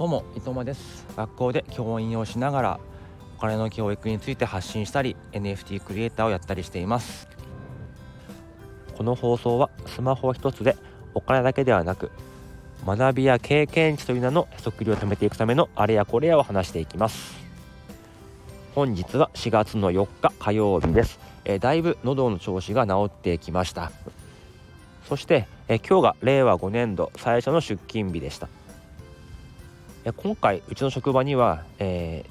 どうも伊藤間です。学校で教員をしながらお金の教育について発信したり NFT クリエイターをやったりしています。この放送はスマホ一つでお金だけではなく学びや経験値という名のへそくりを貯めていくためのあれやこれやを話していきます。本日は4月の4日火曜日です、えー、だいぶ喉の調子が治ってきました。そして、えー、今日が令和5年度最初の出勤日でした。今回うちの職場には、えー、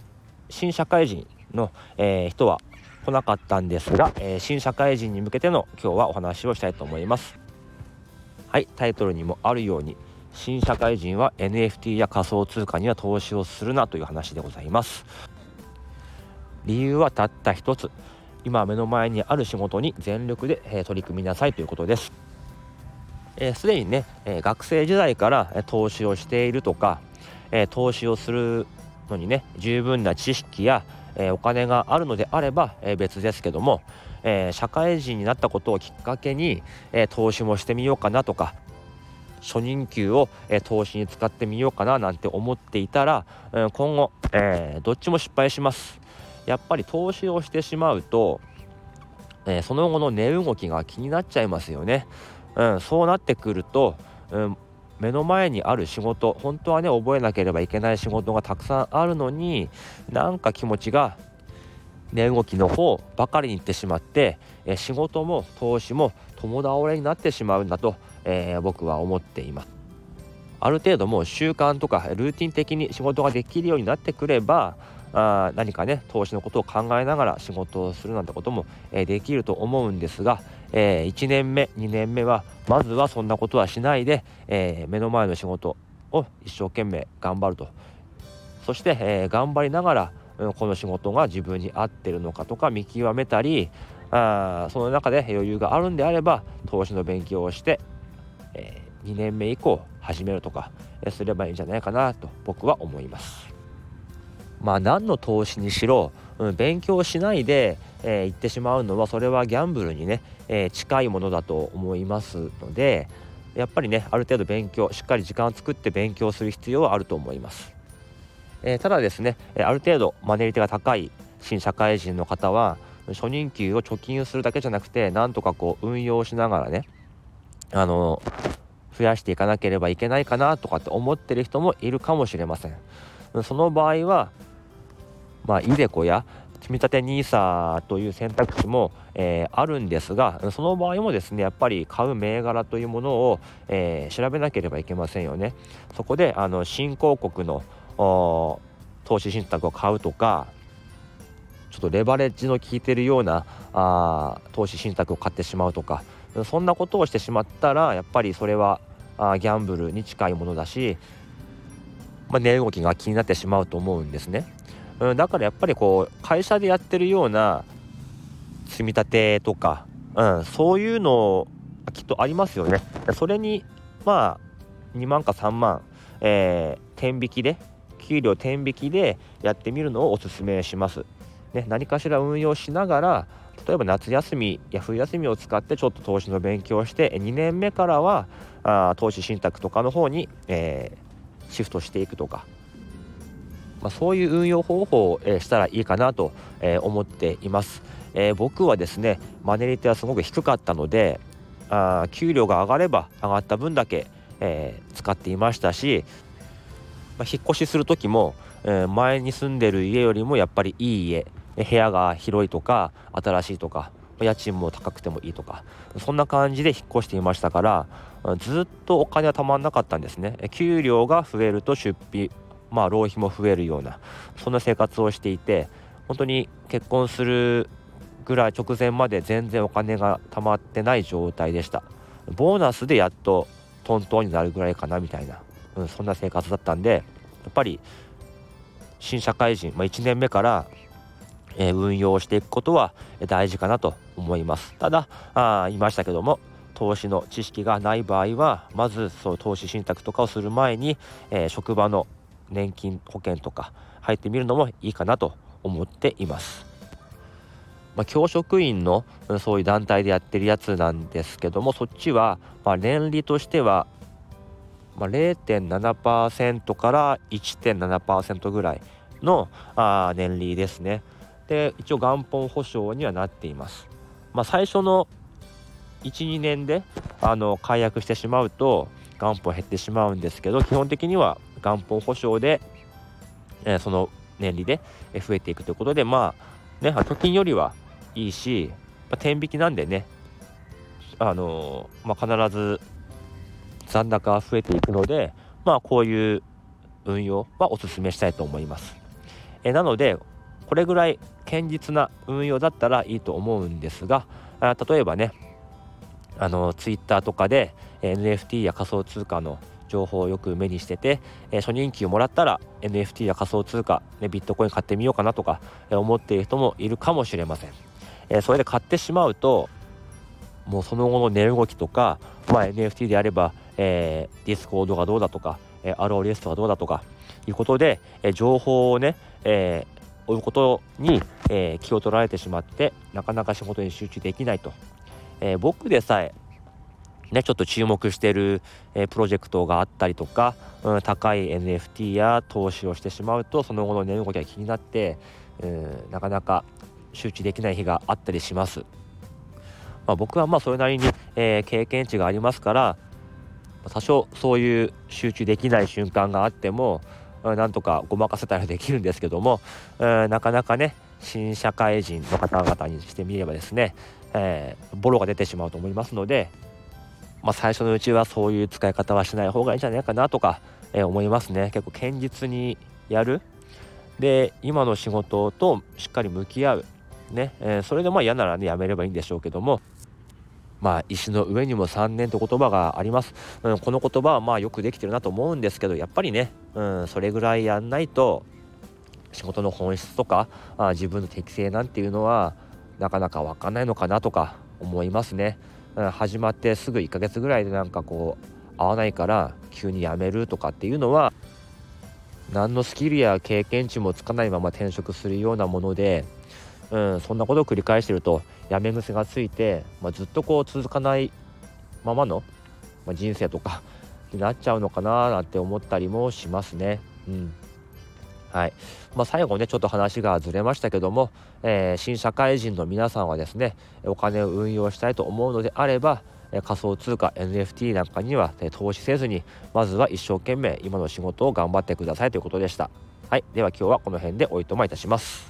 新社会人の、えー、人は来なかったんですが、えー、新社会人に向けての今日はお話をしたいと思います。はいタイトルにもあるように新社会人は NFT や仮想通貨には投資をするなという話でございます。理由はたった一つ今目の前にある仕事に全力で、え取り組みなさいということです。すで、えー、にね、え学生時代から、投資をしているとかえ、投資をするのにね十分な知識や、え、お金があるのであれば、え、別ですけども、え社会人になったことをきっかけに、え投資もしてみようかなとか初任給を、え投資に使ってみようかななんて思っていたら、うん、今後、えどっちも失敗します。やっぱり投資をしてしまうと、えその後の値動きが気になっちゃいますよね、うん、そうなってくると、うん目の前にある仕事本当はね覚えなければいけない仕事がたくさんあるのになんか気持ちが値動きの方ばかりに行ってしまってえ仕事も投資も共倒れになってしまうんだと、えー、僕は思っています。ある程度もう習慣とかルーティン的に仕事ができるようになってくればあ何かね投資のことを考えながら仕事をするなんてことも、え、できると思うんですが、え、1年目2年目はまずはそんなことはしないで、え、目の前の仕事を一生懸命頑張るとそして、え、頑張りながら、この仕事が自分に合ってるのかとか見極めたりあその中で余裕があるんであれば投資の勉強をして、え、2年目以降始めるとか、すればいいんじゃないかなと僕は思います。まあ何の投資にしろ、うん、勉強しないで、えー、行ってしまうのはそれはギャンブルにね、えー、近いものだと思いますのでやっぱりねある程度勉強しっかり時間を作って勉強する必要はあると思います、えー、ただですねある程度マネリテが高い新社会人の方は初任給を貯金するだけじゃなくてなんとかこう運用しながらねあの増やしていかなければいけないかなとかって思ってる人もいるかもしれませんその場合はまあ、イデコや積立 NISA という選択肢も、えー、あるんですがその場合もですねやっぱり買う銘柄というものを、えー、調べなければいけませんよね。そこであの新興国の投資信託を買うとかちょっとレバレッジの効いてるようなあ投資信託を買ってしまうとかそんなことをしてしまったらやっぱりそれはあギャンブルに近いものだし、まあ、値動きが気になってしまうと思うんですね。うん、だからやっぱりこう会社でやってるような積み立てとか、うん、そういうのきっとありますよね。それにまあ2万か3万、えー、天引きで給料天引きでやってみるのをおすすめします。ね、何かしら運用しながら例えば夏休みや冬休みを使ってちょっと投資の勉強をして2年目からはあ投資信託とかの方に、えー、シフトしていくとかまあ、そういう運用方法を、え、したらいいかなと、え、思っています、えー、僕はですねマネリテはすごく低かったのであ給料が上がれば上がった分だけ、え使っていましたし、まあ、引っ越しする時も、え前に住んでる家よりもやっぱりいい家部屋が広いとか新しいとか家賃も高くてもいいとかそんな感じで引っ越していましたからずっとお金はたまんなかったんですね。給料が増えると出費まあ浪費も増えるようなそんな生活をしていて本当に結婚するぐらい直前まで全然お金が貯まってない状態でした。ボーナスでやっとトントンになるぐらいかなみたいな、うん、そんな生活だったんでやっぱり新社会人、まあ、1年目から、え、運用していくことは大事かなと思います。ただあ言いましたけども投資の知識がない場合はまずそう投資信託とかをする前に、えー、職場の年金保険とか入ってみるのもいいかなと思っています。まあ、教職員のそういう団体でやってるやつなんですけどもそっちはま年利としてはまあ、0.7%から1.7%ぐらいのあ年利ですね。で一応元本保証にはなっています。まあ、最初の12年であの解約してしまうと元本減ってしまうんですけど基本的には元本保証で、えー、その年利で増えていくということでまあね貯金よりはいいし、まあ、天引きなんでねあのー、まあ、必ず残高が増えていくのでまあこういう運用はお勧めしたいと思います。えなのでこれぐらい堅実な運用だったらいいと思うんですがあ例えばねあのツイッターとかで NFT や仮想通貨の情報をよく目にしてて、えー、初任給もらったら NFT や仮想通貨、ね、ビットコイン買ってみようかなとか、え、思っている人もいるかもしれません、えー、それで買ってしまうともうその後の値動きとか、まあ、NFT であれば、えー、 Discord がどうだとか、えー、 allowlist がどうだとかいうことで、えー、情報をね、えー、追うことに、えー、気を取られてしまってなかなか仕事に集中できないと、えー、僕でさえね、ちょっと注目してる、え、プロジェクトがあったりとか、うん、高い NFT や投資をしてしまうとその後の値動きが気になって、うん、なかなか周知できない日があったりします。まあ、僕はまあそれなりに、えー、経験値がありますから多少そういう集中できない瞬間があっても、うん、なんとかごまかせたらできるんですけども、うん、なかなかね新社会人の方々にしてみればですね、えー、ボロが出てしまうと思いますので、まあ、最初のうちはそういう使い方はしない方がいいんじゃないかなとか、えー、思いますね。結構堅実にやる。で今の仕事としっかり向き合う。ね、えー、それでまあ嫌ならねやめればいいんでしょうけどもまあ、石の上にも3年と言葉があります、うん、この言葉はまあよくできてるなと思うんですけどやっぱりね、うん、それぐらいやんないと仕事の本質とかあ自分の適性なんていうのはなかなか分かんないのかなとか思いますね。始まってすぐ1ヶ月ぐらいでなんかこう合わないから急に辞めるとかっていうのは何のスキルや経験値もつかないまま転職するようなもので、うん、そんなことを繰り返してると辞め癖がついて、まあ、ずっとこう続かないままの、まあ、人生とかになっちゃうのかななんて思ったりもしますね。うんはいまあ、最後ねちょっと話がずれましたけども、えー、新社会人の皆さんはですねお金を運用したいと思うのであれば仮想通貨 NFT なんかには投資せずにまずは一生懸命今の仕事を頑張ってくださいということでした。はい、では今日はこの辺でおいとまいたします。